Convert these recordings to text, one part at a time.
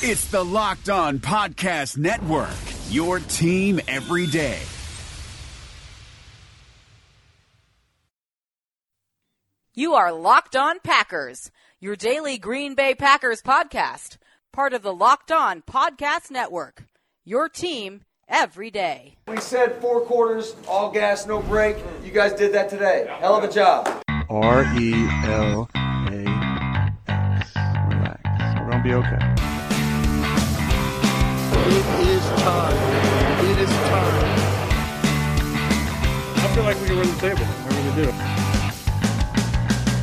It's the Locked On Podcast Network, your team every day. You are Locked On Packers, your daily Green Bay Packers podcast, part of the Locked On Podcast Network. Your team every day. We said four quarters, all gas, no break. You guys did that today. Hell of a job. R E L A X. Relax. We're gonna be okay. It is time. It is time. I feel like we can run the table. I really do.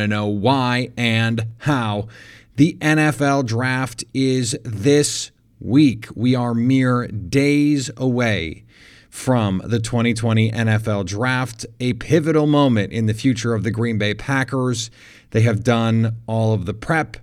to know why and how. The NFL draft is this week. We are mere days away from the 2020 NFL draft, a pivotal moment in the future of the Green Bay Packers. They have done all of the prep.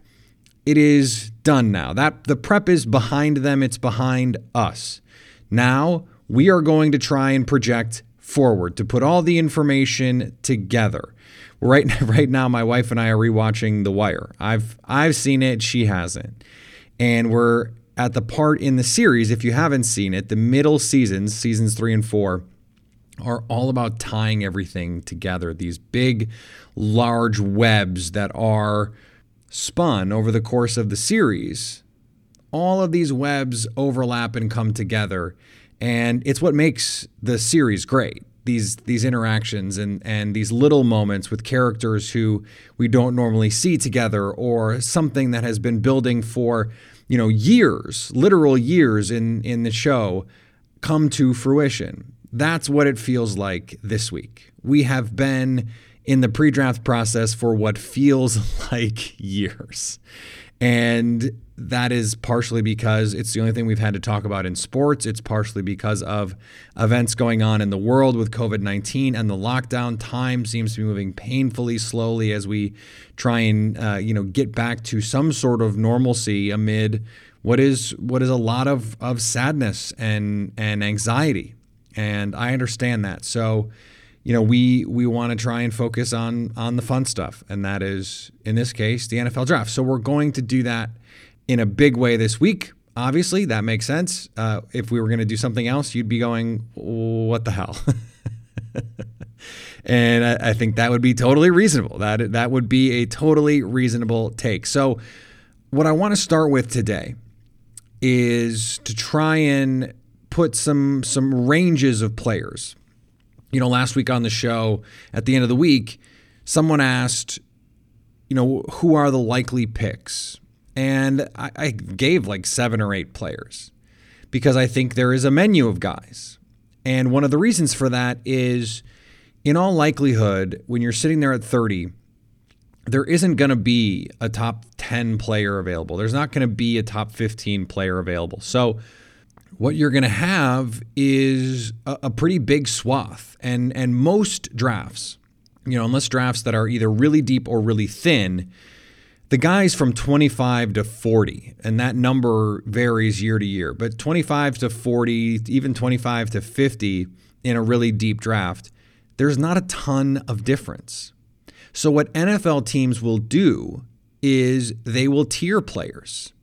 It is done now. That the prep is behind them, it's behind us. Now, we are going to try and project forward to put all the information together. Right, right now, my wife and I are rewatching The Wire. I've I've seen it, she hasn't, and we're at the part in the series. If you haven't seen it, the middle seasons, seasons three and four, are all about tying everything together. These big, large webs that are spun over the course of the series. All of these webs overlap and come together, and it's what makes the series great these these interactions and and these little moments with characters who we don't normally see together or something that has been building for you know years literal years in in the show come to fruition. That's what it feels like this week. We have been in the pre-draft process for what feels like years and that is partially because it's the only thing we've had to talk about in sports. It's partially because of events going on in the world with COVID 19 and the lockdown. Time seems to be moving painfully slowly as we try and uh, you know get back to some sort of normalcy amid what is what is a lot of, of sadness and and anxiety. And I understand that. So you know, we we want to try and focus on on the fun stuff, and that is in this case the NFL draft. So we're going to do that in a big way this week. Obviously, that makes sense. Uh, if we were going to do something else, you'd be going, "What the hell?" and I, I think that would be totally reasonable. That that would be a totally reasonable take. So, what I want to start with today is to try and put some some ranges of players you know, last week on the show, at the end of the week, someone asked, you know, who are the likely picks? And I, I gave like seven or eight players because I think there is a menu of guys. And one of the reasons for that is, in all likelihood, when you're sitting there at 30, there isn't going to be a top 10 player available. There's not going to be a top 15 player available. So, what you're going to have is a, a, pretty big swath. And, and most drafts, you know, unless drafts that are either really deep or really thin, the guys from 25 to 40, and that number varies year to year, but 25 to 40, even 25 to 50 in a really deep draft, there's not a ton of difference. So, what NFL teams will do is they will tier players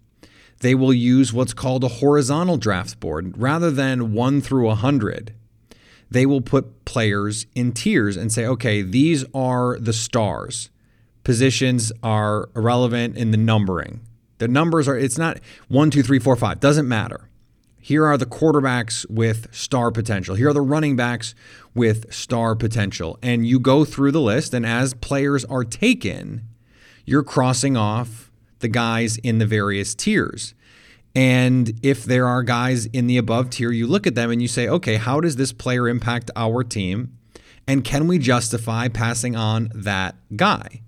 they will use what's called a horizontal draft board rather than 1 through 100. They will put players in tiers and say, okay, these are the stars. Positions are irrelevant in the numbering. The numbers are, it's not one, two, three, four, five, doesn't matter. Here are the quarterbacks with star potential. Here are the running backs with star potential. And you go through the list, and as players are taken, you're crossing off the guys in the various tiers. And if there are guys in the above tier, you look at them and you say, okay, how does this player impact our team? And can we justify passing on that guy?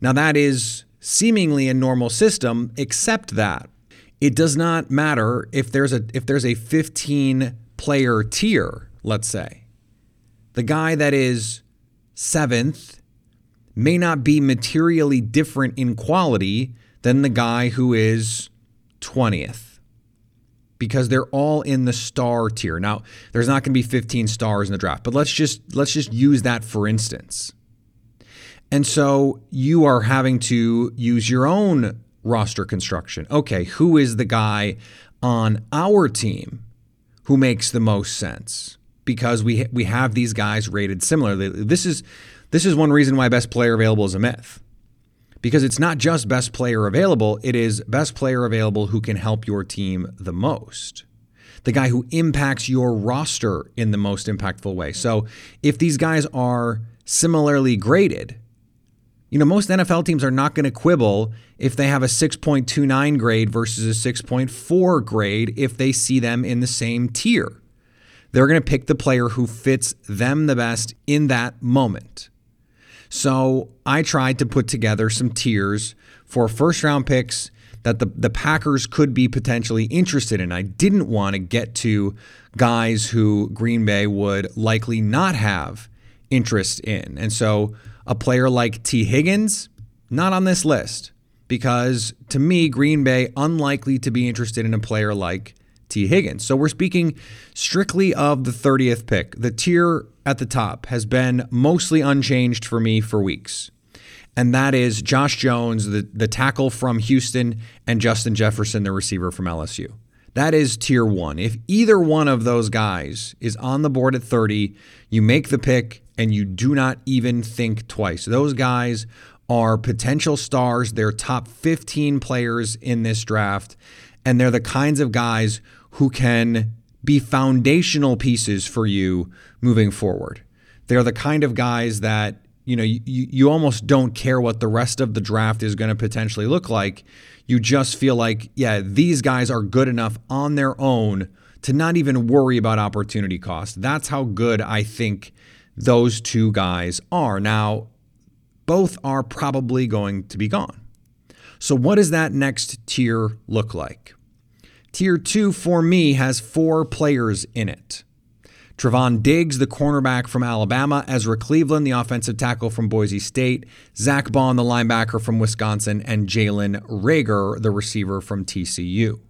Now, that is seemingly a normal system, except that it does not matter if there's a if there's a 15 player tier, let's say. The guy that is 7th may not be materially different in quality than the guy who is 20th because they're all in the star tier. Now, there's not going to be 15 stars in the draft, but let's just let's just use that for instance. And so you are having to use your own roster construction. Okay, who is the guy on our team who makes the most sense? Because we we have these guys rated similarly. This is this is one reason why best player available is a myth. Because it's not just best player available, it is best player available who can help your team the most. The guy who impacts your roster in the most impactful way. So if these guys are similarly graded, you know, most NFL teams are not going to quibble if they have a 6.29 grade versus a 6.4 grade if they see them in the same tier. They're going to pick the player who fits them the best in that moment. So I tried to put together some tiers for first round picks that the, the Packers could be potentially interested in. I didn't want to get to guys who Green Bay would likely not have interest in. And so a player like Tee Higgins, not on this list because to me, Green Bay unlikely to be interested in a player like Tee Higgins. So we're speaking strictly of the 30th pick. The tier at the top has been mostly unchanged for me for weeks. And that is Josh Jones, the, the tackle from Houston, and Justin Jefferson, the receiver from LSU. That is tier one. If either one of those guys is on the board at 30, you make the pick and you do not even think twice. Those guys are potential stars. They're top 15 players in this draft. And they're the kinds of guys who can be foundational pieces for you moving forward. They're the kind of guys that you know, you, you almost don't care what the rest of the draft is going to potentially look like. You just feel like, yeah, these guys are good enough on their own to not even worry about opportunity cost. That's how good I think those two guys are. Now, both are probably going to be gone. So, what does that next tier look like? Tier two for me has four players in it. Trevon Diggs, the cornerback from Alabama, Ezra Cleveland, the offensive tackle from Boise State, Zack Baun, the linebacker from Wisconsin, and Jalen Reagor, the receiver from TCU.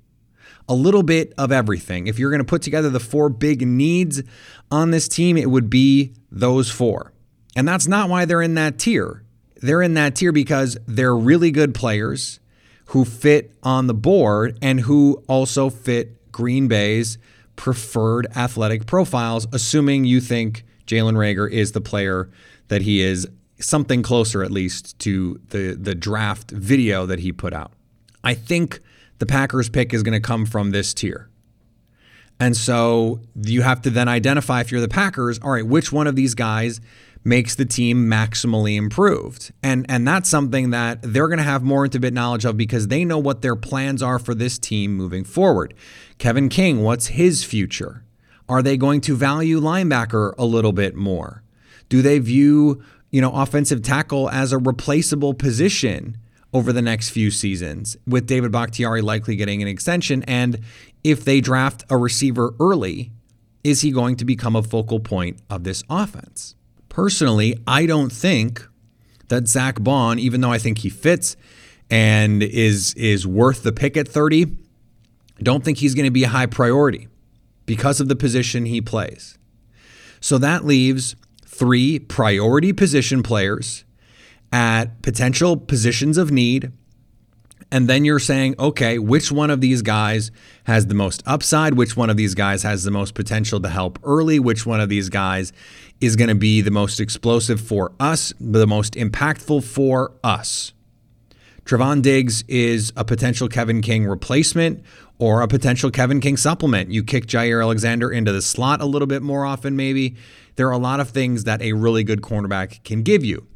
A little bit of everything. If you're going to put together the four big needs on this team, it would be those four. And that's not why they're in that tier. They're in that tier because they're really good players who fit on the board and who also fit Green Bay's preferred athletic profiles, assuming you think Jalen Reagor is the player that he is, something closer at least to the, the draft video that he put out. I think the Packers pick is going to come from this tier. And so you have to then identify if you're the Packers, all right, which one of these guys makes the team maximally improved. And and that's something that they're going to have more intimate knowledge of because they know what their plans are for this team moving forward. Kevin King, what's his future? Are they going to value linebacker a little bit more? Do they view, you know, offensive tackle as a replaceable position over the next few seasons with David Bakhtiari likely getting an extension and if they draft a receiver early, is he going to become a focal point of this offense? Personally, I don't think that Zack Baun, even though I think he fits and is is worth the pick at 30, don't think he's going to be a high priority because of the position he plays. So that leaves three priority position players at potential positions of need. And then you're saying, okay, which one of these guys has the most upside? Which one of these guys has the most potential to help early? Which one of these guys is going to be the most explosive for us, the most impactful for us. Trevon Diggs is a potential Kevin King replacement or a potential Kevin King supplement. You kick Jaire Alexander into the slot a little bit more often, maybe. There are a lot of things that a really good cornerback can give you.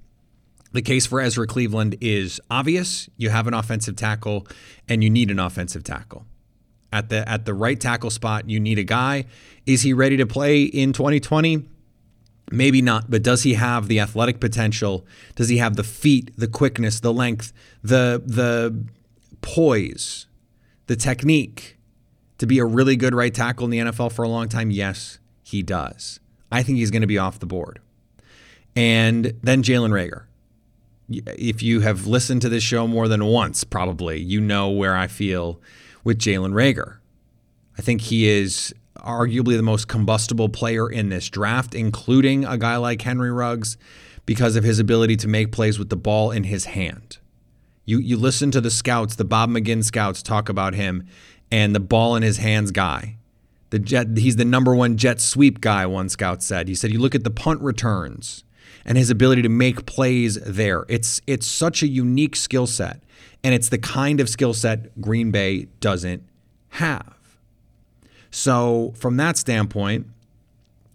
The case for Ezra Cleveland is obvious. You have an offensive tackle and you need an offensive tackle. At the at the right tackle spot, you need a guy. Is he ready to play in 2020? Maybe not, but does he have the athletic potential? Does he have the feet, the quickness, the length, the the poise the technique to be a really good right tackle in the NFL for a long time? Yes, he does. I think he's going to be off the board. And then Jalen Reagor. If you have listened to this show more than once, probably, you know where I feel with Jalen Reagor. I think he is arguably the most combustible player in this draft, including a guy like Henry Ruggs, because of his ability to make plays with the ball in his hand. You you listen to the scouts, the Bob McGinn scouts talk about him and the ball in his hands guy. The jet he's the number one jet sweep guy, one scout said. He said you look at the punt returns and his ability to make plays there. It's it's such a unique skill set. And it's the kind of skill set Green Bay doesn't have. So, from that standpoint,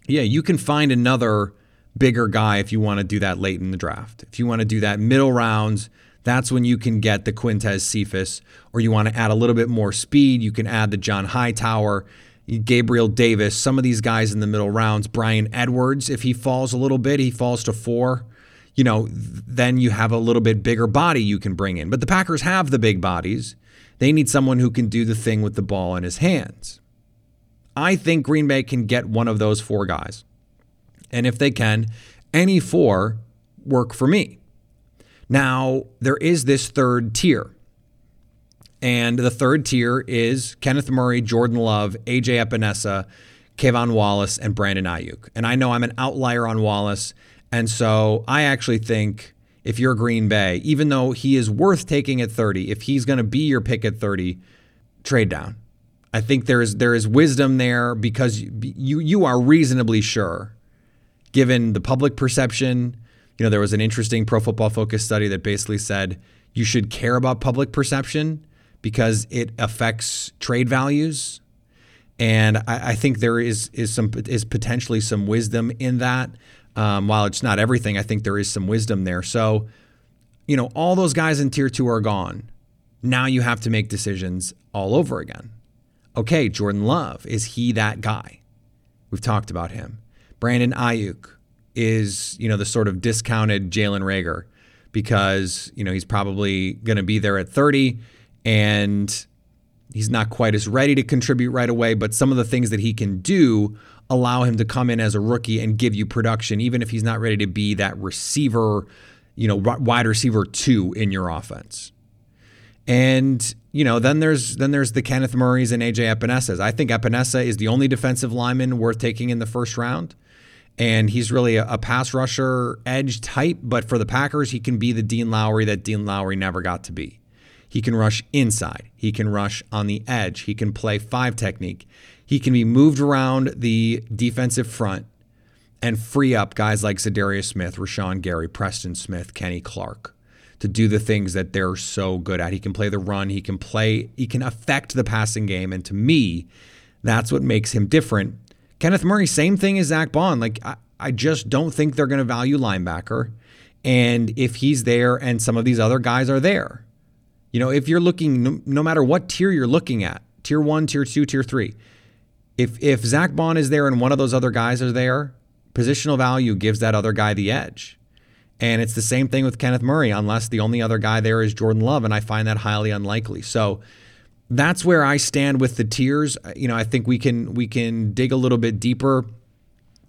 yeah, you can find another bigger guy if you want to do that late in the draft. If you want to do that middle rounds, that's when you can get the Quintez Cephus, or you want to add a little bit more speed, you can add the John Hightower, Gabriel Davis, some of these guys in the middle rounds. Bryan Edwards, if he falls a little bit, he falls to four. You know, then you have a little bit bigger body you can bring in. But the Packers have the big bodies. They need someone who can do the thing with the ball in his hands. I think Green Bay can get one of those four guys. And if they can, any four work for me. Now, there is this third tier. And the third tier is Kenneth Murray, Jordan Love, AJ Epenesa, K'Von Wallace, and Brandon Aiyuk. And I know I'm an outlier on Wallace. And so I actually think if you're Green Bay, even though he is worth taking at 30, if he's going to be your pick at 30, trade down. I think there is there is wisdom there because you you are reasonably sure, given the public perception. You know, there was an interesting Pro Football Focus study that basically said you should care about public perception because it affects trade values, and I, I think there is is some is potentially some wisdom in that. Um, while it's not everything, I think there is some wisdom there. So, you know, all those guys in tier two are gone. Now you have to make decisions all over again okay, Jordan Love, is he that guy? We've talked about him. Brandon Aiyuk is, you know, the sort of discounted Jalen Reagor because, you know, he's probably going to be there at 30 and he's not quite as ready to contribute right away, but some of the things that he can do allow him to come in as a rookie and give you production, even if he's not ready to be that receiver, you know, wide receiver two in your offense. And you know, then there's then there's the Kenneth Murrays and AJ Epenesas. I think Epenesa is the only defensive lineman worth taking in the first round. And he's really a, a, pass rusher edge type, but for the Packers, he can be the Dean Lowry that Dean Lowry never got to be. He can rush inside. He can rush on the edge. He can play five technique. He can be moved around the defensive front and free up guys like Za'Darius Smith, Rashan Gary, Preston Smith, Kenny Clark to do the things that they're so good at. He can play the run, he can play, he can affect the passing game. And to me, that's what makes him different. Kenneth Murray, same thing as Zack Baun. Like, I, I just don't think they're going to value linebacker. And if he's there and some of these other guys are there, you know, if you're looking, no, no matter what tier you're looking at, tier one, tier two, tier three, if if Zack Baun is there and one of those other guys are there, positional value gives that other guy the edge. And it's the same thing with Kenneth Murray, unless the only other guy there is Jordan Love, and I find that highly unlikely. So that's where I stand with the tiers. Uh, you know, I think we can we can dig a little bit deeper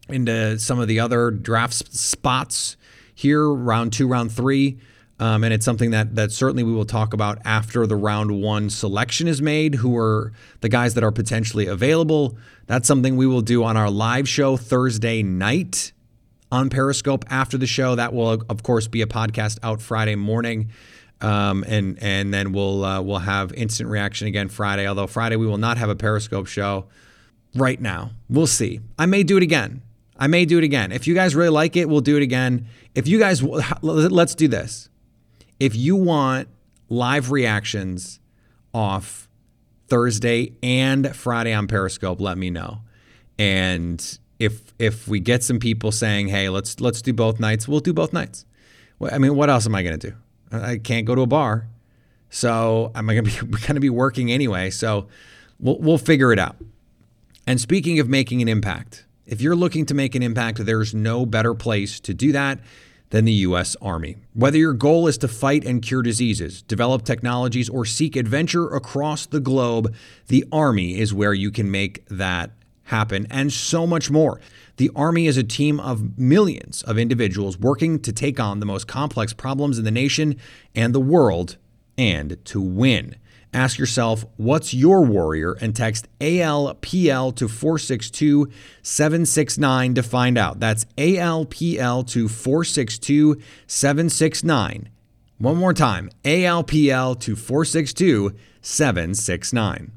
into some of the other draft spots here, round two, round three. Um, and it's something that that certainly we will talk about after the round one selection is made. Who are the guys that are potentially available? That's something we will do on our live show Thursday night on Periscope after the show. That will, of course, be a podcast out Friday morning. Um, and and then we'll uh, we'll have instant reaction again Friday. Although Friday we will not have a Periscope show right now. We'll see. I may do it again. I may do it again. If you guys really like it, we'll do it again. If you guys let's do this. If you want live reactions off Thursday and Friday on Periscope, let me know. And if if we get some people saying, "Hey, let's let's do both nights," we'll do both nights. I mean, what else am I going to do? I can't go to a bar, so I'm going to be going to be working anyway. So we'll we'll figure it out. And speaking of making an impact, if you're looking to make an impact, there's no better place to do that than the U.S. Army. Whether your goal is to fight and cure diseases, develop technologies, or seek adventure across the globe, the Army is where you can make that happen, and so much more. The Army is a team of millions of individuals working to take on the most complex problems in the nation and the world and to win. Ask yourself, what's your warrior? And text ALPL to 462 769 to find out. That's ALPL to 462 769. One more time ALPL to 462 769.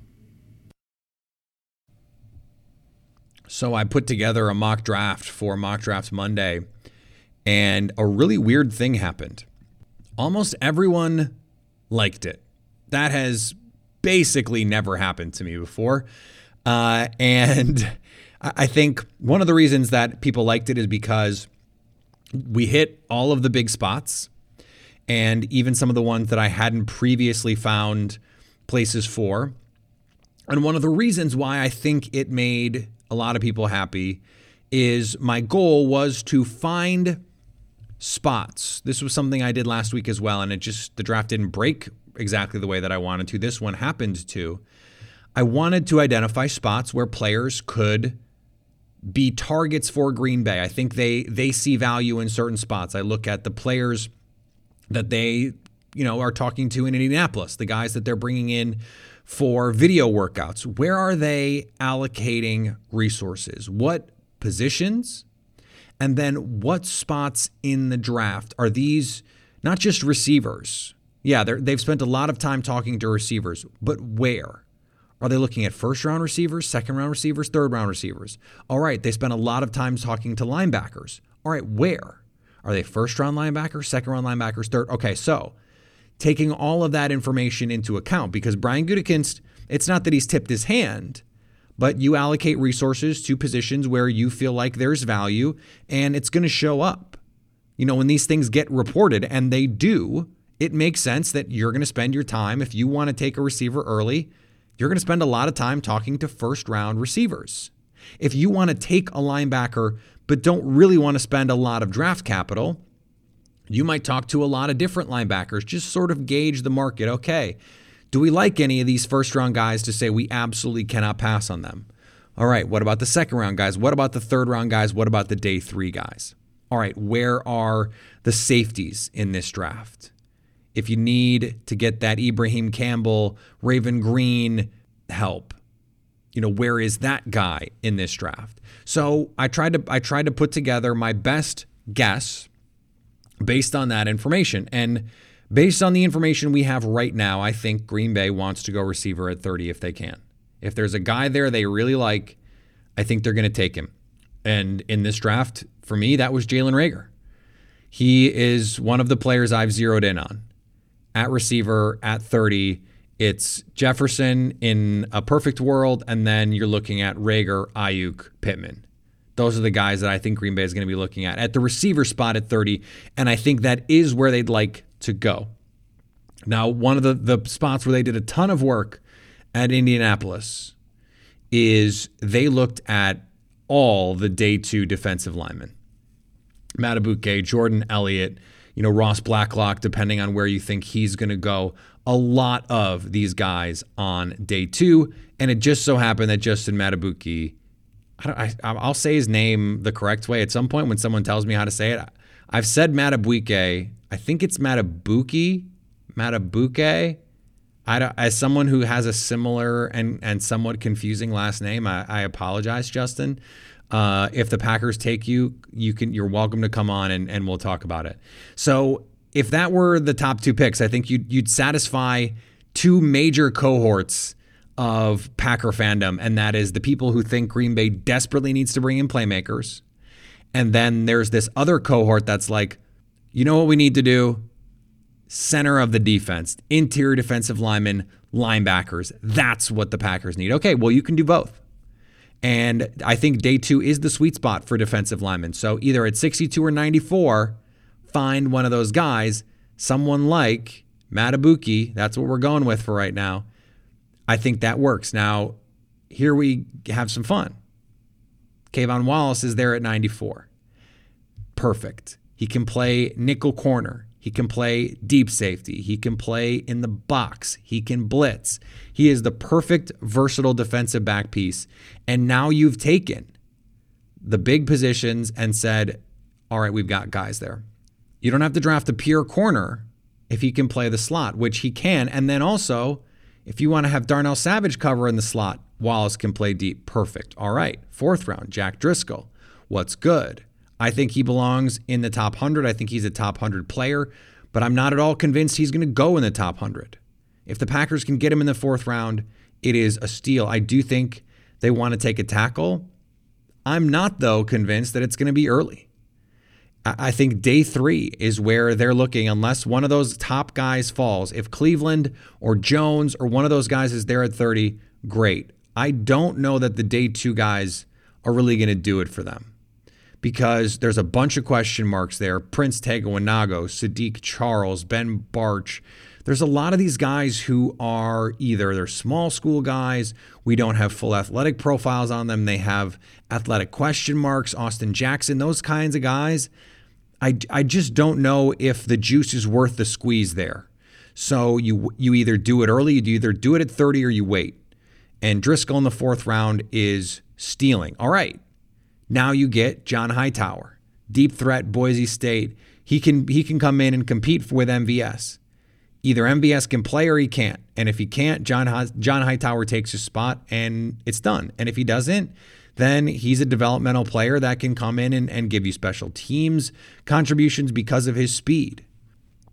So I put together a mock draft for Mock Draft Monday, and a really weird thing happened. Almost everyone liked it. That has basically never happened to me before. Uh, and I think one of the reasons that people liked it is because we hit all of the big spots and even some of the ones that I hadn't previously found places for. And one of the reasons why I think it made a lot of people happy is my goal was to find spots. This was something I did last week as well, and it just, the draft didn't break exactly the way that I wanted to. This one happened to. I wanted to identify spots where players could be targets for Green Bay. I think they they see value in certain spots. I look at the players that they, you know, are talking to in Indianapolis, the guys that they're bringing in for video workouts. Where are they allocating resources? What positions? And then what spots in the draft are these not just receivers? Yeah, they've spent a lot of time talking to receivers, but where? Are they looking at first round receivers, second round receivers, third round receivers? All right, they spent a lot of time talking to linebackers. All right, where? Are they first round linebackers, second round linebackers, third? Okay, so taking all of that information into account because Brian Gutekunst, it's not that he's tipped his hand, but you allocate resources to positions where you feel like there's value and it's going to show up. You know, when these things get reported, and they do, it makes sense that you're going to spend your time, if you want to take a receiver early, you're going to spend a lot of time talking to first round receivers. If you want to take a linebacker, but don't really want to spend a lot of draft capital, you might talk to a lot of different linebackers, just sort of gauge the market. Okay, do we like any of these first round guys to say we absolutely cannot pass on them? All right, what about the second round guys? What about the third round guys? What about the day three guys? All right, where are the safeties in this draft? if you need to get that Ibraheim Campbell, Raven Greene help, you know, where is that guy in this draft? So I tried to I tried to put together my best guess based on that information. And based on the information we have right now, I think Green Bay wants to go receiver at 30 if they can. If there's a guy there they really like, I think they're going to take him. And in this draft, for me, that was Jalen Reagor. He is one of the players I've zeroed in on at receiver at 30. It's Jefferson in a perfect world, and then you're looking at Reagor, Aiyuk, Pittman. Those are the guys that I think Green Bay is going to be looking at at the receiver spot at 30. And I think that is where they'd like to go. Now, one of the, the spots where they did a ton of work at Indianapolis is they looked at all the day two defensive linemen. Madubuike, Jordan Elliott, you know, Ross Blacklock, depending on where you think he's going to go. A lot of these guys on day two. And it just so happened that Justin Madubuike, I I, will say his name the correct way at some point when someone tells me how to say it. I've said Madubuike. I think it's Matabuki, Matabuke. I as someone who has a similar and, and somewhat confusing last name, I, I apologize, Justin. Uh, if the Packers take you, you can you're welcome to come on and, and we'll talk about it. So if that were the top two picks, I think you'd you'd satisfy two major cohorts of Packer fandom, and that is the people who think Green Bay desperately needs to bring in playmakers. And then there's this other cohort that's like, you know what we need to do? Center of the defense, interior defensive linemen, linebackers. That's what the Packers need. Okay, well, you can do both. And I think day two is the sweet spot for defensive linemen. So either at 62 or 94, find one of those guys, someone like Matabuki. That's what we're going with for right now. I think that works. Now, here we have some fun. K'Von Wallace is there at 94. Perfect. He can play nickel corner. He can play deep safety. He can play in the box. He can blitz. He is the perfect versatile defensive back piece. And now you've taken the big positions and said, all right, we've got guys there. You don't have to draft a pure corner if he can play the slot, which he can. And then also, if you want to have Darnell Savage cover in the slot, Wallace can play deep. Perfect. All right. Fourth round, Jack Driscoll. What's good? I think he belongs in the top 100. I think he's a top 100 player, but I'm not at all convinced he's going to go in the top 100. If the Packers can get him in the fourth round, it is a steal. I do think they want to take a tackle. I'm not, though, convinced that it's going to be early. I think day three is where they're looking, unless one of those top guys falls. If Cleveland or Jones or one of those guys is there at 30, great. I don't know that the day two guys are really going to do it for them because there's a bunch of question marks there. Prince Wanogho, Saahdiq Charles, Ben Bartch. There's a lot of these guys who are either they're small school guys, we don't have full athletic profiles on them, they have athletic question marks, Austin Jackson, those kinds of guys. I, I just don't know if the juice is worth the squeeze there. So you you either do it early, you either do it at 30 or you wait. And Driscoll in the fourth round is stealing. All right, now you get John Hightower, deep threat, Boise State. He can he can come in and compete with MVS. Either MVS can play or he can't. And if he can't, John John Hightower takes his spot and it's done. And if he doesn't, then he's a developmental player that can come in and, and give you special teams contributions because of his speed.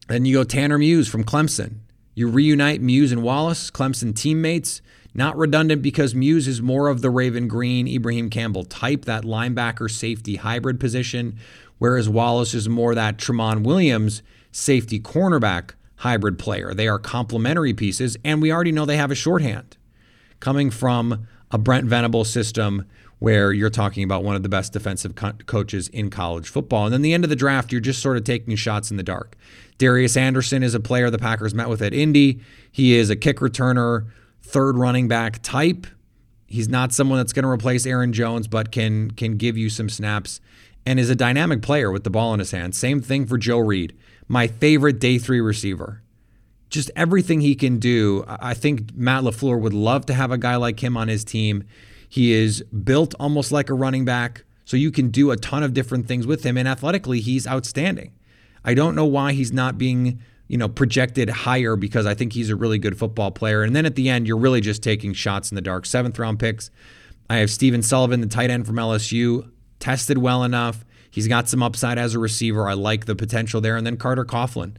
Then you go Tanner Muse from Clemson. You reunite Muse and Wallace, Clemson teammates. Not redundant because Muse is more of the Raven Greene, Ibraheim Campbell type, that linebacker safety hybrid position, whereas Wallace is more that Tramon Williams safety cornerback hybrid player. They are complementary pieces, and we already know they have a shorthand. Coming from a Brent Venable system where you're talking about one of the best defensive co- coaches in college football. And then the end of the draft, you're just sort of taking shots in the dark. Darius Anderson is a player the Packers met with at Indy. He is a kick returner third running back type. He's not someone that's going to replace Aaron Jones, but can can give you some snaps and is a dynamic player with the ball in his hand. Same thing for Joe Reed, my favorite day three receiver. Just everything he can do. I think Matt LaFleur would love to have a guy like him on his team. He is built almost like a running back, so you can do a ton of different things with him. And athletically, he's outstanding. I don't know why he's not being you know, projected higher because I think he's a really good football player. And then at the end, you're really just taking shots in the dark. Seventh round picks. I have Stephen Sullivan, the tight end from LSU, tested well enough. He's got some upside as a receiver. I like the potential there. And then Carter Coughlin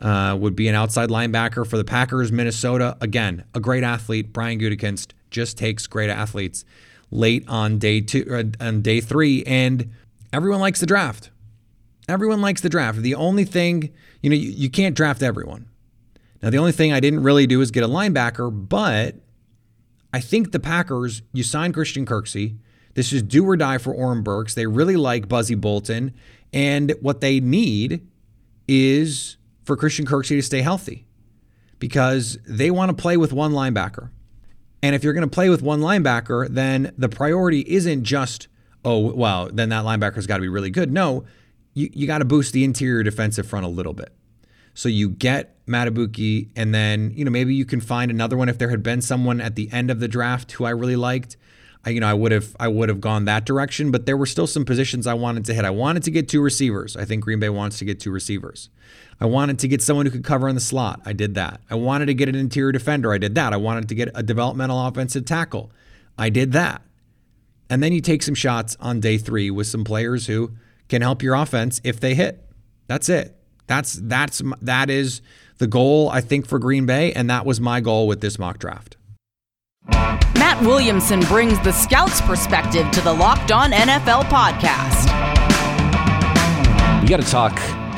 uh, would be an outside linebacker for the Packers, Minnesota. Again, a great athlete. Brian Gutekunst just takes great athletes late on day two, uh, on day three, and everyone likes the draft. Everyone likes the draft. The only thing, you know, you, you can't draft everyone. Now, the only thing I didn't really do is get a linebacker, but I think the Packers, you signed Christian Kirksey. This is do or die for Oren Burks. They really like Buzzy Bolton. And what they need is for Christian Kirksey to stay healthy because they want to play with one linebacker. And if you're going to play with one linebacker, then the priority isn't just, oh, well, then that linebacker's got to be really good. No, you, you got to boost the interior defensive front a little bit. So you get Madubuike, and then, you know, maybe you can find another one if there had been someone at the end of the draft who I really liked. I, you know, I would have I would have gone that direction, but there were still some positions I wanted to hit. I wanted to get two receivers. I think Green Bay wants to get two receivers. I wanted to get someone who could cover in the slot. I did that. I wanted to get an interior defender. I did that. I wanted to get a developmental offensive tackle. I did that. And then you take some shots on day 3 with some players who can help your offense if they hit. That's it. That's that's that is the goal I think for Green Bay and that was my goal with this mock draft. Matt Williamson brings the scout's perspective to the Locked On NFL podcast. We got to talk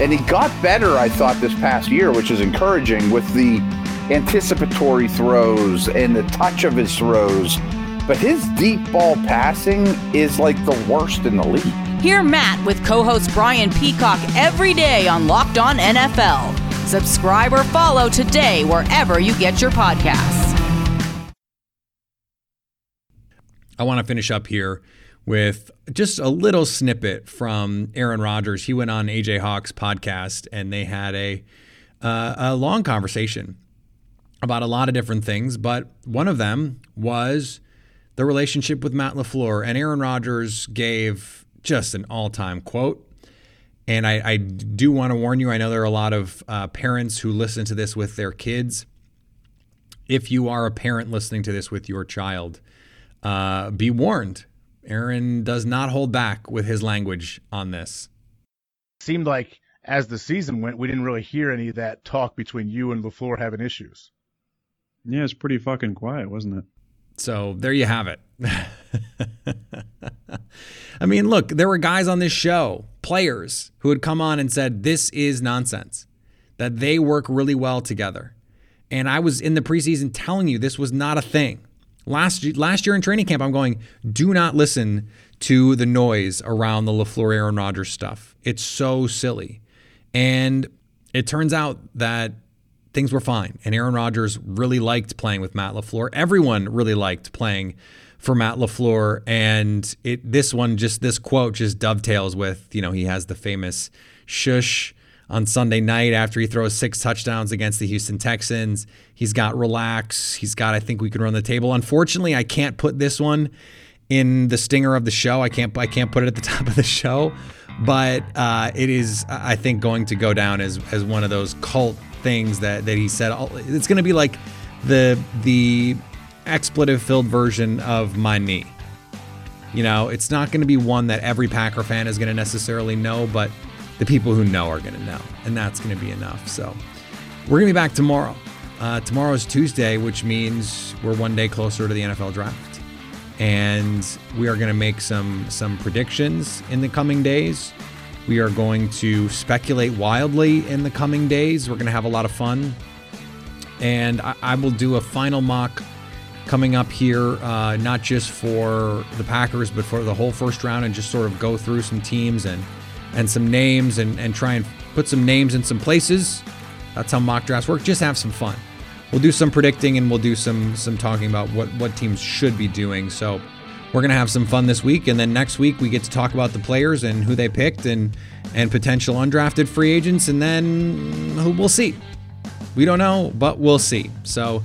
and he got better, I thought, this past year, which is encouraging with the anticipatory throws and the touch of his throws. But his deep ball passing is like the worst in the league. Hear Matt with co host Brian Peacock every day on Locked On NFL. Subscribe or follow today wherever you get your podcasts. I want to finish up here with just a little snippet from Aaron Rodgers. He went on AJ Hawk's podcast and they had a uh, a long conversation about a lot of different things, but one of them was the relationship with Matt LaFleur. And Aaron Rodgers gave just an all-time quote and I, I do want to warn you I know there are a lot of uh, parents who listen to this with their kids. If you are a parent listening to this with your child, uh, be warned. Aaron does not hold back with his language on this. Seemed like as the season went, we didn't really hear any of that talk between you and LaFleur having issues. Yeah, it's pretty fucking quiet, wasn't it? So there you have it. I mean, look, there were guys on this show, players, who had come on and said, This is nonsense, that they work really well together. And I was in the preseason telling you this was not a thing. Last, last year in training camp, I'm going, do not listen to the noise around the LaFleur Aaron Rodgers stuff. It's so silly. And it turns out that things were fine. And Aaron Rodgers really liked playing with Matt LaFleur. Everyone really liked playing for Matt LaFleur. And it this one just this quote just dovetails with, you know, he has the famous shush on Sunday night after he throws six touchdowns against the Houston Texans. He's got relax. He's got I think we can run the table. Unfortunately, I can't put this one in the stinger of the show. I can't I can't put it at the top of the show. But uh, it is, I think, going to go down as, as one of those cult things that that he said. It's going to be like the the expletive filled version of my knee. You know, it's not going to be one that every Packer fan is going to necessarily know, but the people who know are going to know, and that's going to be enough. So we're going to be back tomorrow. Uh, tomorrow is Tuesday, which means we're one day closer to the NFL draft, and we are going to make some some predictions in the coming days. We are going to speculate wildly in the coming days. We're going to have a lot of fun. And I, I will do a final mock coming up here, uh, not just for the Packers, but for the whole first round, and just sort of go through some teams and and some names and, and try and put some names in some places. That's how mock drafts work. Just have some fun. We'll do some predicting and we'll do some some talking about what what teams should be doing. So we're gonna have some fun this week, and then next week we get to talk about the players and who they picked and and potential undrafted free agents, and then we'll see. We don't know, but we'll see. So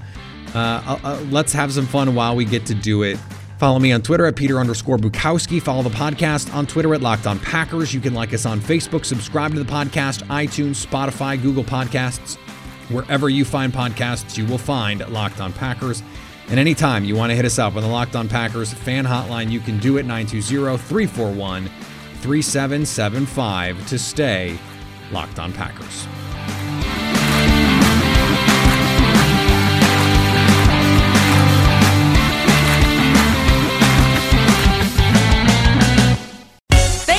uh, uh, uh, let's have some fun while we get to do it. Follow me on Twitter at Peter underscore Bukowski. Follow the podcast on Twitter at Locked On Packers. You can like us on Facebook, subscribe to the podcast, iTunes, Spotify, Google Podcasts. Wherever you find podcasts, you will find Locked On Packers. And anytime you want to hit us up on the Locked On Packers fan hotline, you can do it 920 341 3775 to stay locked on Packers.